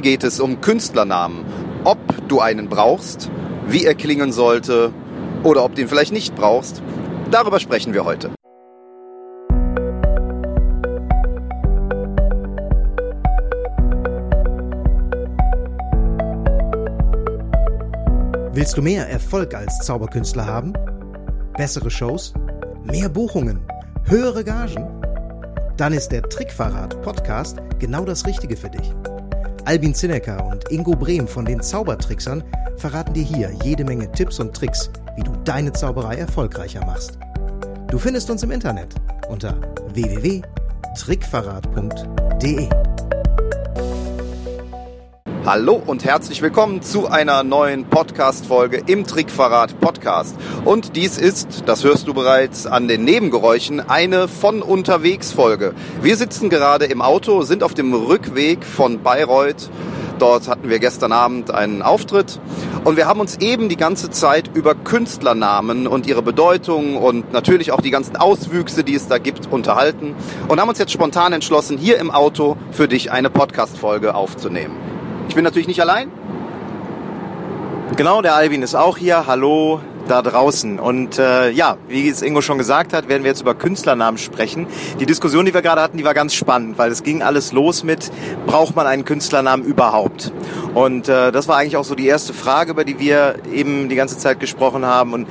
geht es um Künstlernamen. Ob du einen brauchst, wie er klingen sollte oder ob du ihn vielleicht nicht brauchst, darüber sprechen wir heute. Willst du mehr Erfolg als Zauberkünstler haben? Bessere Shows? Mehr Buchungen? Höhere Gagen? Dann ist der Trickverrat Podcast genau das Richtige für dich. Albin Zinecker und Ingo Brehm von den Zaubertricksern verraten dir hier jede Menge Tipps und Tricks, wie du deine Zauberei erfolgreicher machst. Du findest uns im Internet unter www.trickverrat.de. Hallo und herzlich willkommen zu einer neuen Podcast-Folge im Trickverrat Podcast. Und dies ist, das hörst du bereits an den Nebengeräuschen, eine von unterwegs Folge. Wir sitzen gerade im Auto, sind auf dem Rückweg von Bayreuth. Dort hatten wir gestern Abend einen Auftritt und wir haben uns eben die ganze Zeit über Künstlernamen und ihre Bedeutung und natürlich auch die ganzen Auswüchse, die es da gibt, unterhalten und haben uns jetzt spontan entschlossen, hier im Auto für dich eine Podcast-Folge aufzunehmen. Ich bin natürlich nicht allein. Genau, der Albin ist auch hier. Hallo da draußen. Und äh, ja, wie es Ingo schon gesagt hat, werden wir jetzt über Künstlernamen sprechen. Die Diskussion, die wir gerade hatten, die war ganz spannend, weil es ging alles los mit, braucht man einen Künstlernamen überhaupt? Und äh, das war eigentlich auch so die erste Frage, über die wir eben die ganze Zeit gesprochen haben. Und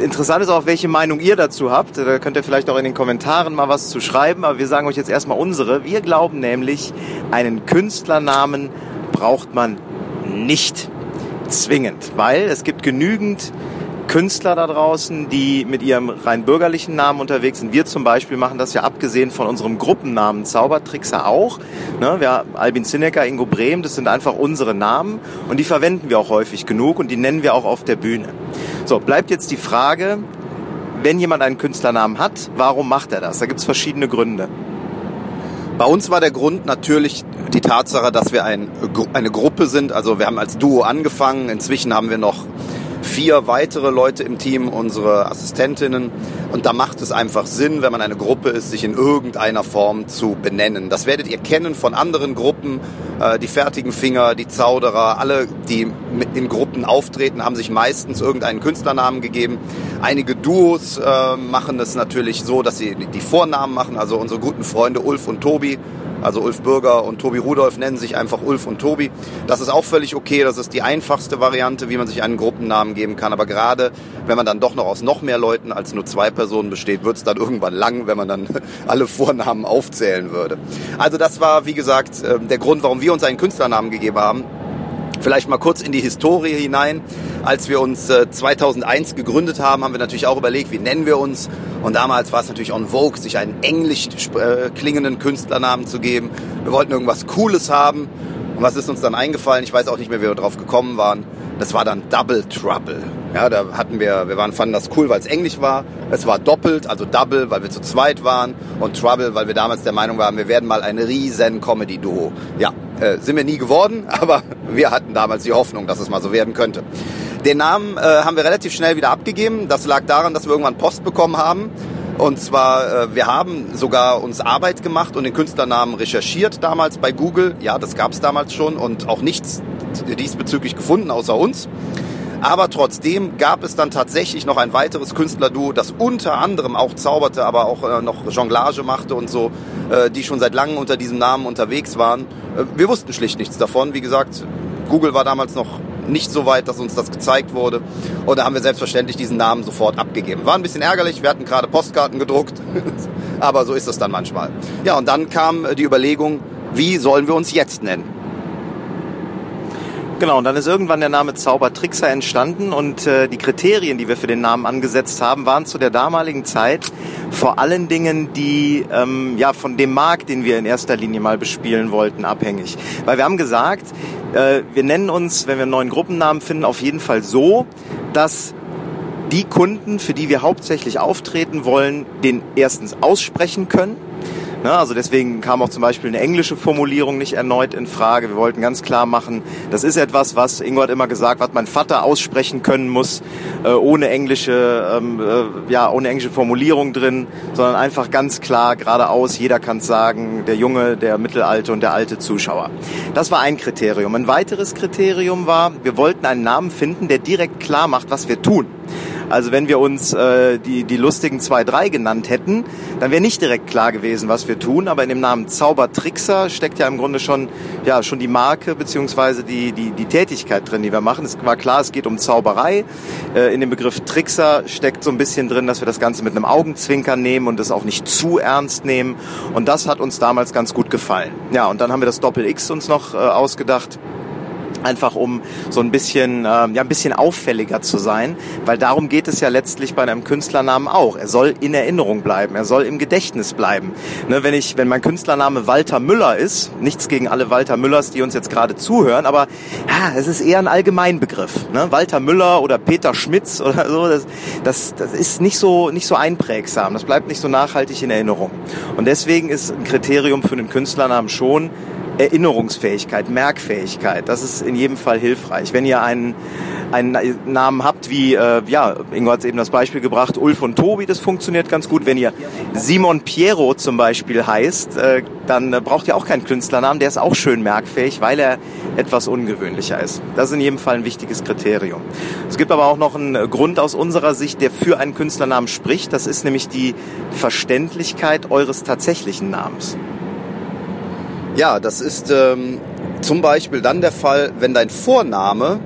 Interessant ist auch, welche Meinung ihr dazu habt. Da könnt ihr vielleicht auch in den Kommentaren mal was zu schreiben, aber wir sagen euch jetzt erstmal unsere. Wir glauben nämlich, einen Künstlernamen braucht man nicht zwingend, weil es gibt genügend Künstler da draußen, die mit ihrem rein bürgerlichen Namen unterwegs sind. Wir zum Beispiel machen das ja abgesehen von unserem Gruppennamen Zaubertrickser auch. Ne, wir Albin Zinecker, Ingo Brehm, das sind einfach unsere Namen und die verwenden wir auch häufig genug und die nennen wir auch auf der Bühne. So, bleibt jetzt die Frage, wenn jemand einen Künstlernamen hat, warum macht er das? Da gibt es verschiedene Gründe. Bei uns war der Grund natürlich die Tatsache, dass wir ein, eine Gruppe sind. Also wir haben als Duo angefangen. Inzwischen haben wir noch vier weitere Leute im Team, unsere Assistentinnen. Und da macht es einfach Sinn, wenn man eine Gruppe ist, sich in irgendeiner Form zu benennen. Das werdet ihr kennen von anderen Gruppen. Äh, die fertigen Finger, die Zauderer, alle, die in Gruppen auftreten, haben sich meistens irgendeinen Künstlernamen gegeben. Einige Duos äh, machen es natürlich so, dass sie die Vornamen machen. Also unsere guten Freunde Ulf und Tobi also Ulf Bürger und Tobi Rudolf nennen sich einfach Ulf und Tobi. Das ist auch völlig okay. Das ist die einfachste Variante, wie man sich einen Gruppennamen geben kann. Aber gerade wenn man dann doch noch aus noch mehr Leuten als nur zwei Personen besteht, wird es dann irgendwann lang, wenn man dann alle Vornamen aufzählen würde. Also das war, wie gesagt, ähm, der Grund, warum wir uns einen Künstlernamen gegeben haben. Vielleicht mal kurz in die Historie hinein. Als wir uns 2001 äh, gegründet haben, haben wir natürlich auch überlegt, wie nennen wir uns. Und damals war es natürlich on vogue, sich einen englisch äh, klingenden Künstlernamen zu geben. Wir wollten irgendwas Cooles haben. Und was ist uns dann eingefallen? Ich weiß auch nicht mehr, wie wir drauf gekommen waren. Das war dann Double Trouble. Ja, da hatten wir, wir waren, fanden das cool, weil es Englisch war. Es war doppelt, also Double, weil wir zu zweit waren. Und Trouble, weil wir damals der Meinung waren, wir werden mal ein riesen Comedy-Duo. Ja, äh, sind wir nie geworden, aber wir hatten damals die Hoffnung, dass es mal so werden könnte. Den Namen äh, haben wir relativ schnell wieder abgegeben. Das lag daran, dass wir irgendwann Post bekommen haben. Und zwar, äh, wir haben sogar uns Arbeit gemacht und den Künstlernamen recherchiert damals bei Google. Ja, das gab es damals schon und auch nichts diesbezüglich gefunden außer uns. Aber trotzdem gab es dann tatsächlich noch ein weiteres Künstlerduo, das unter anderem auch zauberte, aber auch äh, noch Jonglage machte und so, äh, die schon seit langem unter diesem Namen unterwegs waren. Äh, wir wussten schlicht nichts davon. Wie gesagt, Google war damals noch nicht so weit, dass uns das gezeigt wurde. Und da haben wir selbstverständlich diesen Namen sofort abgegeben. War ein bisschen ärgerlich, wir hatten gerade Postkarten gedruckt, aber so ist es dann manchmal. Ja, und dann kam die Überlegung, wie sollen wir uns jetzt nennen? Genau, und dann ist irgendwann der Name Zaubertrickser entstanden und äh, die Kriterien, die wir für den Namen angesetzt haben, waren zu der damaligen Zeit vor allen Dingen die ähm, ja von dem Markt, den wir in erster Linie mal bespielen wollten, abhängig. Weil wir haben gesagt, äh, wir nennen uns, wenn wir einen neuen Gruppennamen finden, auf jeden Fall so, dass die Kunden, für die wir hauptsächlich auftreten wollen, den erstens aussprechen können Ne? Also deswegen kam auch zum Beispiel eine englische Formulierung nicht erneut in Frage. Wir wollten ganz klar machen, das ist etwas, was Ingo hat immer gesagt, was mein Vater aussprechen können muss, äh, ohne englische, ähm, äh, ja, ohne englische Formulierung drin, sondern einfach ganz klar geradeaus. Jeder kann es sagen, der Junge, der Mittelalte und der alte Zuschauer. Das war ein Kriterium. Ein weiteres Kriterium war, wir wollten einen Namen finden, der direkt klar macht, was wir tun. Also wenn wir uns äh, die, die lustigen 2-3 genannt hätten, dann wäre nicht direkt klar gewesen, was wir tun. Aber in dem Namen Zaubertrickser steckt ja im Grunde schon, ja, schon die Marke beziehungsweise die, die, die Tätigkeit drin, die wir machen. Es war klar, es geht um Zauberei. Äh, in dem Begriff Trickser steckt so ein bisschen drin, dass wir das Ganze mit einem Augenzwinkern nehmen und es auch nicht zu ernst nehmen. Und das hat uns damals ganz gut gefallen. Ja, und dann haben wir das Doppel X uns noch äh, ausgedacht einfach um so ein bisschen, äh, ja, ein bisschen auffälliger zu sein, weil darum geht es ja letztlich bei einem Künstlernamen auch. Er soll in Erinnerung bleiben, er soll im Gedächtnis bleiben. Ne, wenn ich, wenn mein Künstlername Walter Müller ist, nichts gegen alle Walter Müllers, die uns jetzt gerade zuhören, aber ja, es ist eher ein Allgemeinbegriff. Ne? Walter Müller oder Peter Schmitz oder so, das, das, das ist nicht so, nicht so einprägsam, das bleibt nicht so nachhaltig in Erinnerung. Und deswegen ist ein Kriterium für einen Künstlernamen schon, Erinnerungsfähigkeit, Merkfähigkeit. Das ist in jedem Fall hilfreich. Wenn ihr einen, einen Namen habt wie, äh, ja, Ingo hat eben das Beispiel gebracht, Ulf und Tobi, das funktioniert ganz gut. Wenn ihr Simon Piero zum Beispiel heißt, äh, dann äh, braucht ihr auch keinen Künstlernamen. Der ist auch schön merkfähig, weil er etwas ungewöhnlicher ist. Das ist in jedem Fall ein wichtiges Kriterium. Es gibt aber auch noch einen Grund aus unserer Sicht, der für einen Künstlernamen spricht. Das ist nämlich die Verständlichkeit eures tatsächlichen Namens. Ja, das ist ähm, zum Beispiel dann der Fall, wenn dein Vorname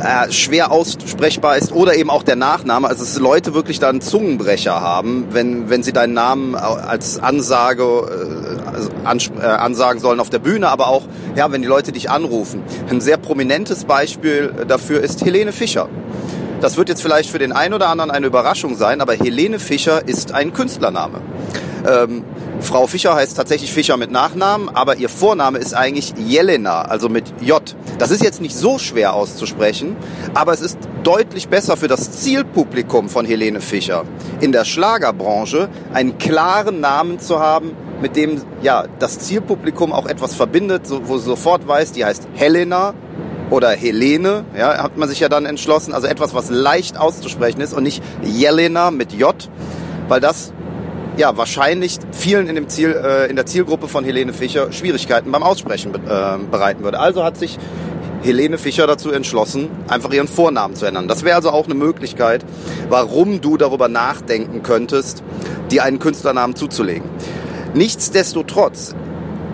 äh, schwer aussprechbar ist oder eben auch der Nachname. Also dass Leute wirklich dann Zungenbrecher haben, wenn, wenn sie deinen Namen als Ansage äh, also ans äh, ansagen sollen auf der Bühne, aber auch ja, wenn die Leute dich anrufen. Ein sehr prominentes Beispiel dafür ist Helene Fischer. Das wird jetzt vielleicht für den einen oder anderen eine Überraschung sein, aber Helene Fischer ist ein Künstlername. Ähm, Frau Fischer heißt tatsächlich Fischer mit Nachnamen, aber ihr Vorname ist eigentlich Jelena, also mit J. Das ist jetzt nicht so schwer auszusprechen, aber es ist deutlich besser für das Zielpublikum von Helene Fischer in der Schlagerbranche einen klaren Namen zu haben, mit dem ja das Zielpublikum auch etwas verbindet, wo sofort weiß, die heißt Helena oder Helene, ja, hat man sich ja dann entschlossen, also etwas, was leicht auszusprechen ist und nicht Jelena mit J, weil das ja, wahrscheinlich vielen in, dem Ziel, äh, in der Zielgruppe von Helene Fischer Schwierigkeiten beim Aussprechen äh, bereiten würde. Also hat sich Helene Fischer dazu entschlossen, einfach ihren Vornamen zu ändern. Das wäre also auch eine Möglichkeit, warum du darüber nachdenken könntest, dir einen Künstlernamen zuzulegen. Nichtsdestotrotz,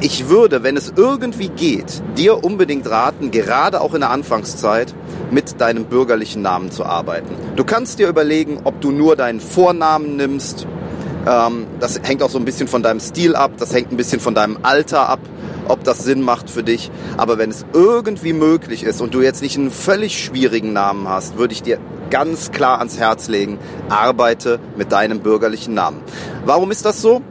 ich würde, wenn es irgendwie geht, dir unbedingt raten, gerade auch in der Anfangszeit, mit deinem bürgerlichen Namen zu arbeiten. Du kannst dir überlegen, ob du nur deinen Vornamen nimmst ähm, das hängt auch so ein bisschen von deinem Stil ab, das hängt ein bisschen von deinem Alter ab, ob das Sinn macht für dich. Aber wenn es irgendwie möglich ist und du jetzt nicht einen völlig schwierigen Namen hast, würde ich dir ganz klar ans Herz legen, arbeite mit deinem bürgerlichen Namen. Warum ist das so?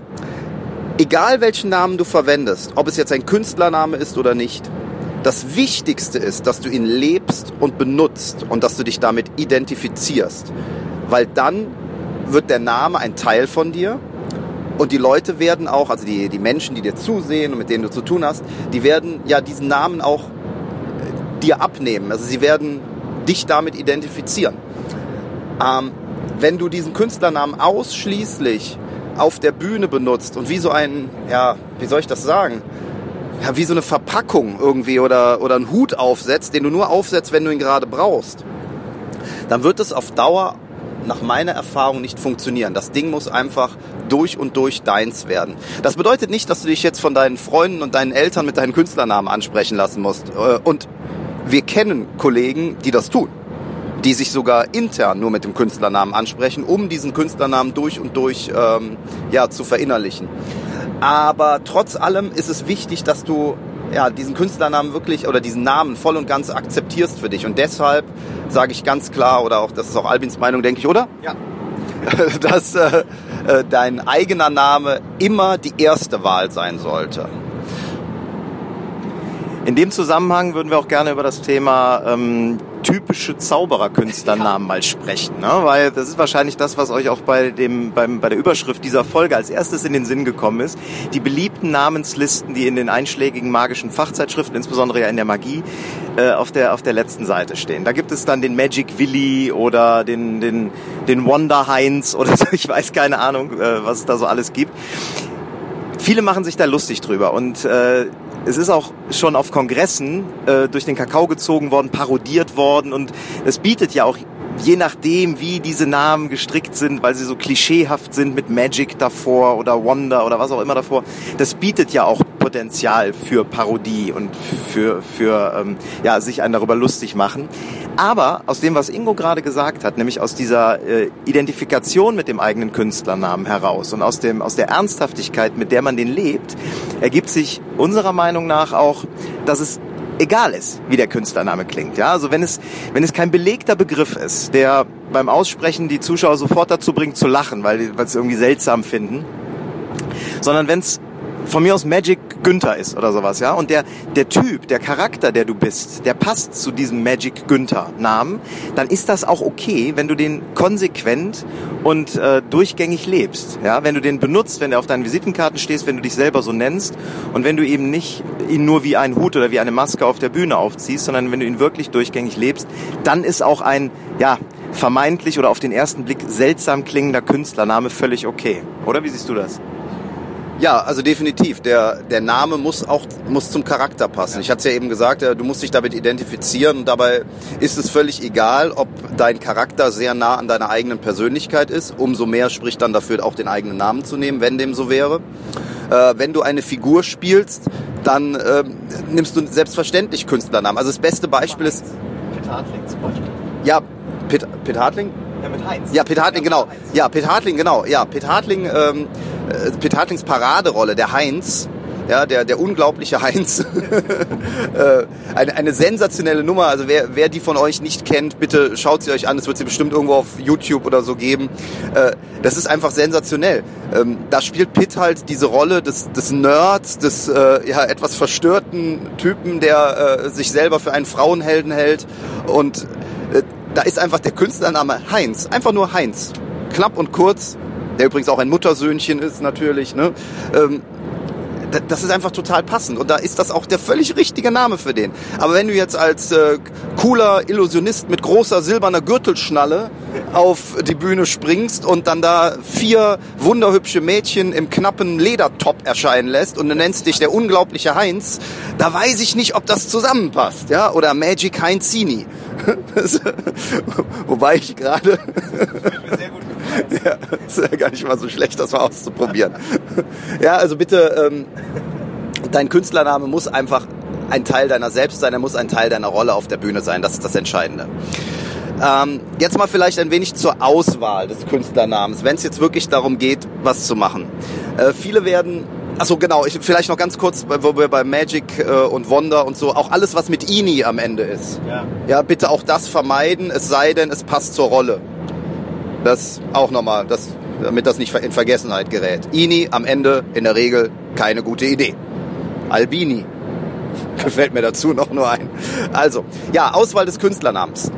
Egal welchen Namen du verwendest, ob es jetzt ein Künstlername ist oder nicht, das Wichtigste ist, dass du ihn lebst und benutzt und dass du dich damit identifizierst. Weil dann wird der Name ein Teil von dir. Und die Leute werden auch, also die, die Menschen, die dir zusehen und mit denen du zu tun hast, die werden ja diesen Namen auch äh, dir abnehmen. Also sie werden dich damit identifizieren. Ähm, wenn du diesen Künstlernamen ausschließlich auf der Bühne benutzt und wie so ein, ja, wie soll ich das sagen? Ja, wie so eine Verpackung irgendwie oder, oder einen Hut aufsetzt, den du nur aufsetzt, wenn du ihn gerade brauchst, dann wird es auf Dauer nach meiner Erfahrung nicht funktionieren. Das Ding muss einfach durch und durch deins werden. Das bedeutet nicht, dass du dich jetzt von deinen Freunden und deinen Eltern mit deinen Künstlernamen ansprechen lassen musst. Äh, und wir kennen Kollegen, die das tun die sich sogar intern nur mit dem Künstlernamen ansprechen, um diesen Künstlernamen durch und durch ähm, ja, zu verinnerlichen. Aber trotz allem ist es wichtig, dass du ja, diesen Künstlernamen wirklich oder diesen Namen voll und ganz akzeptierst für dich. Und deshalb sage ich ganz klar, oder auch, das ist auch Albins Meinung, denke ich, oder? Ja. Dass äh, äh, dein eigener Name immer die erste Wahl sein sollte. In dem Zusammenhang würden wir auch gerne über das Thema ähm, typische Zauberer-Künstlernamen mal sprechen, ne? weil das ist wahrscheinlich das, was euch auch bei dem beim, bei der Überschrift dieser Folge als erstes in den Sinn gekommen ist. Die beliebten Namenslisten, die in den einschlägigen magischen Fachzeitschriften, insbesondere ja in der Magie, äh, auf der auf der letzten Seite stehen. Da gibt es dann den Magic Willy oder den den den Wonder Heinz oder so, ich weiß keine Ahnung, äh, was es da so alles gibt. Viele machen sich da lustig drüber und äh, es ist auch schon auf Kongressen äh, durch den Kakao gezogen worden, parodiert worden und es bietet ja auch je nachdem, wie diese Namen gestrickt sind, weil sie so klischeehaft sind mit Magic davor oder Wonder oder was auch immer davor, das bietet ja auch Potenzial für Parodie und für, für ähm, ja, sich einen darüber lustig machen. Aber aus dem, was Ingo gerade gesagt hat, nämlich aus dieser äh, Identifikation mit dem eigenen Künstlernamen heraus und aus, dem, aus der Ernsthaftigkeit, mit der man den lebt, ergibt sich unserer Meinung nach auch, dass es egal ist, wie der Künstlername klingt. Ja, also wenn es, wenn es kein belegter Begriff ist, der beim Aussprechen die Zuschauer sofort dazu bringt zu lachen, weil, weil sie es irgendwie seltsam finden, sondern wenn es von mir aus Magic Günther ist oder sowas, ja. Und der, der Typ, der Charakter, der du bist, der passt zu diesem Magic Günther Namen, dann ist das auch okay, wenn du den konsequent und äh, durchgängig lebst, ja. Wenn du den benutzt, wenn er auf deinen Visitenkarten stehst, wenn du dich selber so nennst und wenn du eben nicht ihn nur wie einen Hut oder wie eine Maske auf der Bühne aufziehst, sondern wenn du ihn wirklich durchgängig lebst, dann ist auch ein, ja, vermeintlich oder auf den ersten Blick seltsam klingender Künstlername völlig okay. Oder wie siehst du das? Ja, also definitiv. Der, der Name muss auch muss zum Charakter passen. Ja. Ich hatte es ja eben gesagt, du musst dich damit identifizieren und dabei ist es völlig egal, ob dein Charakter sehr nah an deiner eigenen Persönlichkeit ist. Umso mehr spricht dann dafür, auch den eigenen Namen zu nehmen, wenn dem so wäre. Äh, wenn du eine Figur spielst, dann äh, nimmst du selbstverständlich Künstlernamen. Also das beste Beispiel ist... Peter Hartling zum Beispiel. Ja, Peter, Peter Hartling? Ja, mit Heinz. Ja, Peter Hartling, genau. Ja, Peter Hartling, genau. Ja, Peter Hartling... Ähm, äh, Peter Hartlings Paraderolle, der Heinz, ja, der, der unglaubliche Heinz. äh, eine, eine sensationelle Nummer. Also wer, wer die von euch nicht kennt, bitte schaut sie euch an. Es wird sie bestimmt irgendwo auf YouTube oder so geben. Äh, das ist einfach sensationell. Ähm, da spielt Pitt halt diese Rolle des, des Nerds, des äh, ja, etwas verstörten Typen, der sich selber für einen Frauenhelden hält. Und da ist einfach der Künstlername Heinz. Einfach nur Heinz. Knapp und kurz der übrigens auch ein Muttersöhnchen ist natürlich. Ne? Ähm, das ist einfach total passend und da ist das auch der völlig richtige Name für den. Aber wenn du jetzt als äh, cooler Illusionist mit großer silberner Gürtelschnalle auf die Bühne springst und dann da vier wunderhübsche Mädchen im knappen Ledertop erscheinen lässt und du nennst dich der unglaubliche Heinz, da weiß ich nicht, ob das zusammenpasst, ja? Oder Magic Heinzini. Wobei ich gerade ja, ist ja gar nicht mal so schlecht, das mal auszuprobieren. ja, also bitte, ähm, dein Künstlername muss einfach ein Teil deiner selbst sein, er muss ein Teil deiner Rolle auf der Bühne sein, das ist das Entscheidende. Ähm, jetzt mal vielleicht ein wenig zur Auswahl des Künstlernamens, wenn es jetzt wirklich darum geht, was zu machen. Äh, viele werden Achso, genau. Ich, vielleicht noch ganz kurz, wo wir bei Magic äh, und Wonder und so, auch alles, was mit Ini am Ende ist. Ja. ja, bitte auch das vermeiden, es sei denn, es passt zur Rolle. Das auch nochmal, das, damit das nicht in Vergessenheit gerät. Ini am Ende in der Regel keine gute Idee. Albini gefällt mir dazu noch nur ein. Also, ja, Auswahl des Künstlernamens.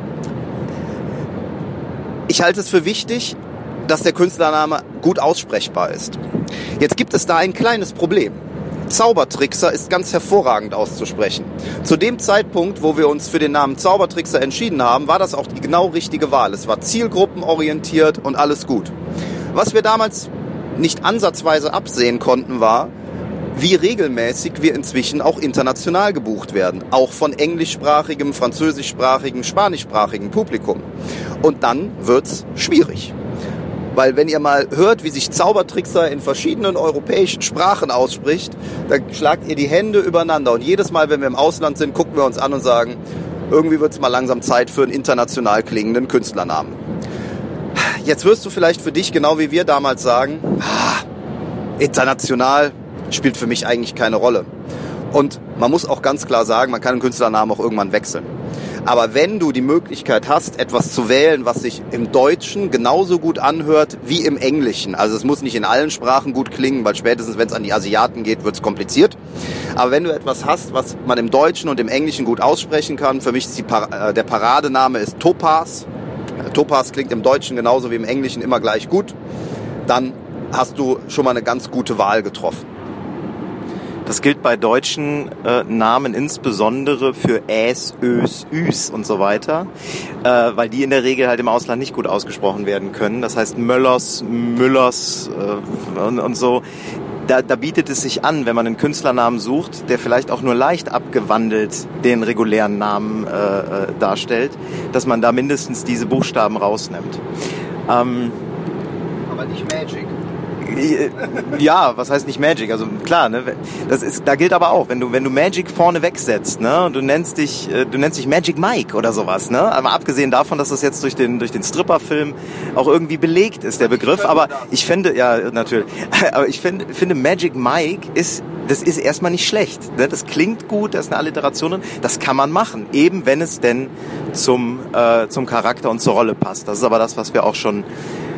Ich halte es für wichtig, dass der Künstlername gut aussprechbar ist. Jetzt gibt es da ein kleines Problem. Zaubertrickser ist ganz hervorragend auszusprechen. Zu dem Zeitpunkt, wo wir uns für den Namen Zaubertrickser entschieden haben, war das auch die genau richtige Wahl. Es war zielgruppenorientiert und alles gut. Was wir damals nicht ansatzweise absehen konnten, war, wie regelmäßig wir inzwischen auch international gebucht werden, auch von englischsprachigem, französischsprachigem, spanischsprachigem Publikum. Und dann wird's schwierig. Weil wenn ihr mal hört, wie sich Zaubertrickser in verschiedenen europäischen Sprachen ausspricht, dann schlagt ihr die Hände übereinander. Und jedes Mal, wenn wir im Ausland sind, gucken wir uns an und sagen, irgendwie wird es mal langsam Zeit für einen international klingenden Künstlernamen. Jetzt wirst du vielleicht für dich, genau wie wir damals sagen, ah, international spielt für mich eigentlich keine Rolle. Und man muss auch ganz klar sagen, man kann einen Künstlernamen auch irgendwann wechseln. Aber wenn du die Möglichkeit hast, etwas zu wählen, was sich im Deutschen genauso gut anhört wie im Englischen, also es muss nicht in allen Sprachen gut klingen, weil spätestens wenn es an die Asiaten geht, wird es kompliziert. Aber wenn du etwas hast, was man im Deutschen und im Englischen gut aussprechen kann, für mich ist Par äh, der Paradename ist Topaz. Topaz klingt im Deutschen genauso wie im Englischen immer gleich gut. Dann hast du schon mal eine ganz gute Wahl getroffen. Das gilt bei deutschen äh, Namen insbesondere für Äs, Ös, Üs und so weiter, äh, weil die in der Regel halt im Ausland nicht gut ausgesprochen werden können. Das heißt Möllers, Müllers äh, und, und so. Da, da bietet es sich an, wenn man einen Künstlernamen sucht, der vielleicht auch nur leicht abgewandelt den regulären Namen äh, äh darstellt, dass man da mindestens diese Buchstaben rausnimmt. Ähm, Aber nicht Magic. Ja, was heißt nicht Magic? Also klar, ne, das ist, da gilt aber auch, wenn du wenn du Magic vorne wegsetzt, ne, und du nennst dich äh, du nennst dich Magic Mike oder sowas, ne, aber abgesehen davon, dass das jetzt durch den durch den Stripper-Film auch irgendwie belegt ist der Begriff, aber ich finde ja natürlich, aber ich finde finde Magic Mike ist das ist erstmal nicht schlecht. Ne? Das klingt gut, da ist eine Alliteration drin. Das kann man machen, eben wenn es denn zum, äh, zum Charakter und zur Rolle passt. Das ist aber das, was wir auch schon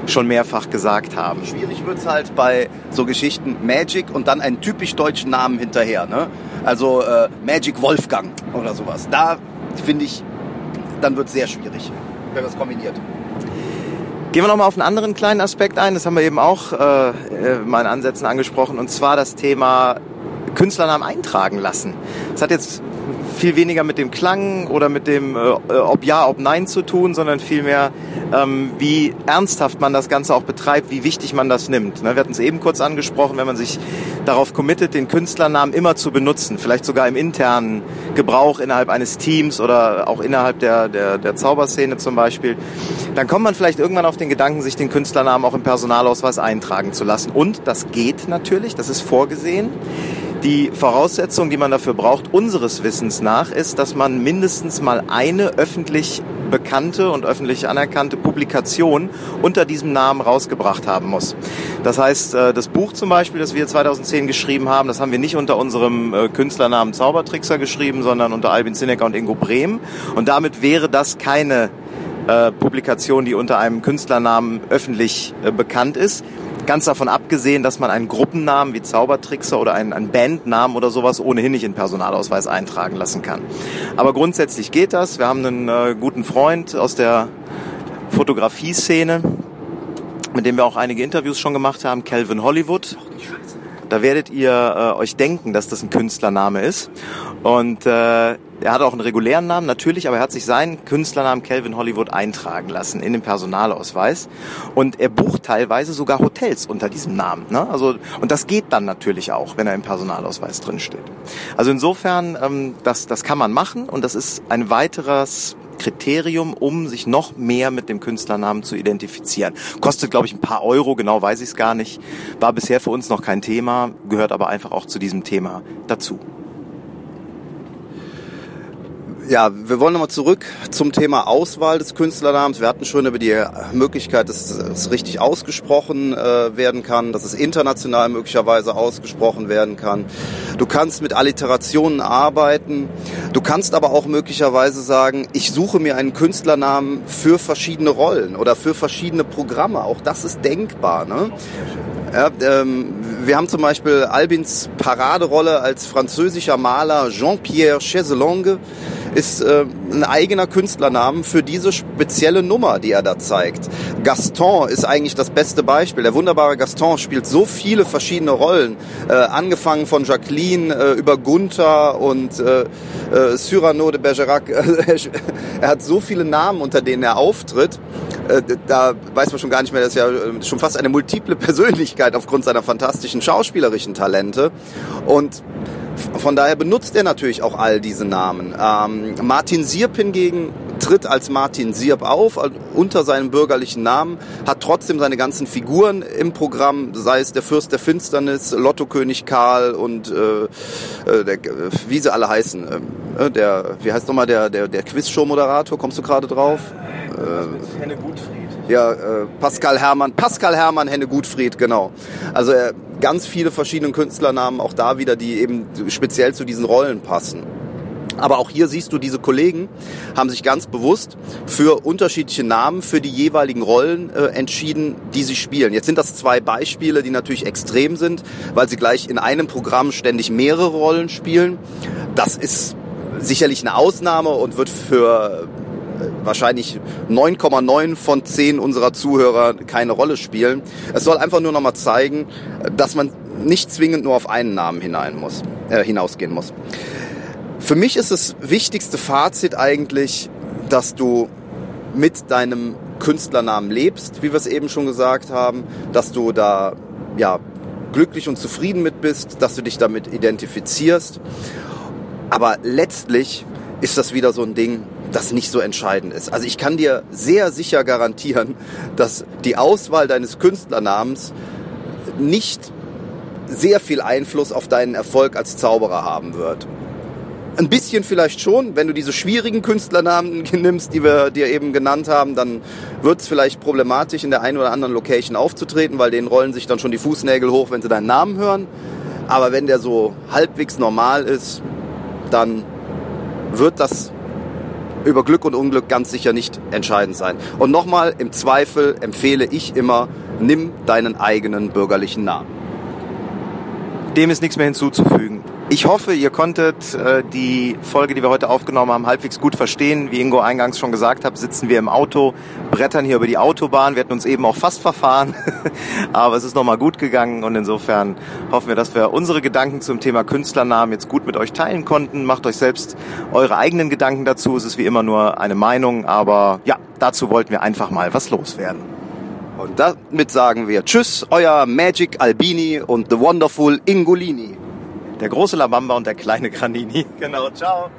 schon mehrfach gesagt haben. Schwierig wird's halt bei so Geschichten Magic und dann einen typisch deutschen Namen hinterher. Ne? Also äh, Magic Wolfgang oder sowas. Da finde ich, dann wird's sehr schwierig, wenn man es kombiniert. Gehen wir nochmal auf einen anderen kleinen Aspekt ein. Das haben wir eben auch äh, äh mal in Ansätzen angesprochen. Und zwar das Thema Künstlernamen eintragen lassen. Das hat jetzt viel weniger mit dem Klang oder mit dem äh, ob ja, ob nein zu tun, sondern vielmehr, ähm, wie ernsthaft man das Ganze auch betreibt, wie wichtig man das nimmt. Ne? Wir hatten es eben kurz angesprochen, wenn man sich darauf committet, den Künstlernamen immer zu benutzen, vielleicht sogar im internen Gebrauch innerhalb eines Teams oder auch innerhalb der, der, der Zauberszene zum Beispiel, dann kommt man vielleicht irgendwann auf den Gedanken, sich den Künstlernamen auch im Personalausweis eintragen zu lassen. Und das geht natürlich, das ist vorgesehen. Die Voraussetzung, die man dafür braucht, unseres Wissens nach, ist, dass man mindestens mal eine öffentlich bekannte und öffentlich anerkannte Publikation unter diesem Namen rausgebracht haben muss. Das heißt, äh, das Buch zum Beispiel, das wir 2010 geschrieben haben, das haben wir nicht unter unserem äh, Künstlernamen Zaubertrickser geschrieben, sondern unter Albin Zinecker und Ingo Brehm. Und damit wäre das keine äh, Publikation, die unter einem Künstlernamen öffentlich bekannt ist. Ganz davon abgesehen, dass man einen Gruppennamen wie Zaubertrickser oder einen, einen Bandnamen oder sowas ohnehin nicht in Personalausweis eintragen lassen kann. Aber grundsätzlich geht das. Wir haben einen äh, guten Freund aus der Fotografie-Szene, mit dem wir auch einige Interviews schon gemacht haben, Calvin Hollywood. Da werdet ihr äh, euch denken, dass das ein Künstlername ist. Und äh, er hat auch einen regulären Namen, natürlich, aber er hat sich seinen Künstlernamen Calvin Hollywood eintragen lassen in den Personalausweis. Und er bucht teilweise sogar Hotels unter diesem Namen. Ne? Also, und das geht dann natürlich auch, wenn er im Personalausweis drinsteht. Also insofern, ähm, das, das kann man machen und das ist ein weiteres Kriterium, um sich noch mehr mit dem Künstlernamen zu identifizieren. Kostet, glaube ich, ein paar Euro, genau weiß ich es gar nicht. War bisher für uns noch kein Thema, gehört aber einfach auch zu diesem Thema dazu ja, wir wollen nochmal zurück zum Thema Auswahl des Künstlernamens. Wir hatten schon über die Möglichkeit, dass es richtig ausgesprochen äh, werden kann, dass es international möglicherweise ausgesprochen werden kann. Du kannst mit Alliterationen arbeiten. Du kannst aber auch möglicherweise sagen, ich suche mir einen Künstlernamen für verschiedene Rollen oder für verschiedene Programme. Auch das ist denkbar. Ne? Ja, ähm, wir haben zum Beispiel Albins Paraderolle als französischer Maler Jean-Pierre Chaiselongue ist äh, ein eigener Künstlernamen für diese spezielle Nummer, die er da zeigt. Gaston ist eigentlich das beste Beispiel. Der wunderbare Gaston spielt so viele verschiedene Rollen, äh, angefangen von Jacqueline äh, über Gunther und äh, äh, Cyrano de Bergerac. er hat so viele Namen, unter denen er auftritt. Äh, da weiß man schon gar nicht mehr, das ist ja äh, schon fast eine multiple Persönlichkeit aufgrund seiner fantastischen schauspielerischen Talente. Und von daher benutzt er natürlich auch all diese Namen. Ähm, Martin Sierp hingegen tritt als Martin Sierp auf, unter seinem bürgerlichen Namen, hat trotzdem seine ganzen Figuren im Programm, sei es der Fürst der Finsternis, Lottokönig Karl und äh, äh der, wie sie alle heißen. Ähm, äh, der, wie heißt nochmal der, der, der Quizshow-Moderator, kommst du gerade drauf? Äh, Henne Gutfried. Ja, äh, Pascal Hermann, Pascal Hermann, Henne Gutfried, genau. Also äh, ganz viele verschiedene Künstlernamen, auch da wieder, die eben speziell zu diesen Rollen passen. Aber auch hier siehst du, diese Kollegen haben sich ganz bewusst für unterschiedliche Namen für die jeweiligen Rollen äh, entschieden, die sie spielen. Jetzt sind das zwei Beispiele, die natürlich extrem sind, weil sie gleich in einem Programm ständig mehrere Rollen spielen. Das ist sicherlich eine Ausnahme und wird für wahrscheinlich 9,9 von 10 unserer Zuhörer keine Rolle spielen. Es soll einfach nur nochmal zeigen, dass man nicht zwingend nur auf einen Namen hinein muss, äh, hinausgehen muss. Für mich ist das wichtigste Fazit eigentlich, dass du mit deinem Künstlernamen lebst, wie wir es eben schon gesagt haben, dass du da ja glücklich und zufrieden mit bist, dass du dich damit identifizierst. Aber letztlich ist das wieder so ein Ding, das nicht so entscheidend ist. Also ich kann dir sehr sicher garantieren, dass die Auswahl deines Künstlernamens nicht sehr viel Einfluss auf deinen Erfolg als Zauberer haben wird. Ein bisschen vielleicht schon, wenn du diese schwierigen Künstlernamen nimmst, die wir dir eben genannt haben, dann wird es vielleicht problematisch, in der einen oder anderen Location aufzutreten, weil denen rollen sich dann schon die Fußnägel hoch, wenn sie deinen Namen hören. Aber wenn der so halbwegs normal ist, dann wird das über Glück und Unglück ganz sicher nicht entscheidend sein. Und nochmal, im Zweifel empfehle ich immer, nimm deinen eigenen bürgerlichen Namen. Dem ist nichts mehr hinzuzufügen. Ich hoffe, ihr konntet äh, die Folge, die wir heute aufgenommen haben, halbwegs gut verstehen. Wie Ingo eingangs schon gesagt hat, sitzen wir im Auto, brettern hier über die Autobahn. Wir hatten uns eben auch fast verfahren, aber es ist nochmal gut gegangen und insofern hoffen wir, dass wir unsere Gedanken zum Thema Künstlernamen jetzt gut mit euch teilen konnten. Macht euch selbst eure eigenen Gedanken dazu. Es ist wie immer nur eine Meinung, aber ja, dazu wollten wir einfach mal was loswerden. Und damit sagen wir Tschüss, euer Magic Albini und The Wonderful Ingolini. Der große Labamba und der kleine Granini. Genau, ciao.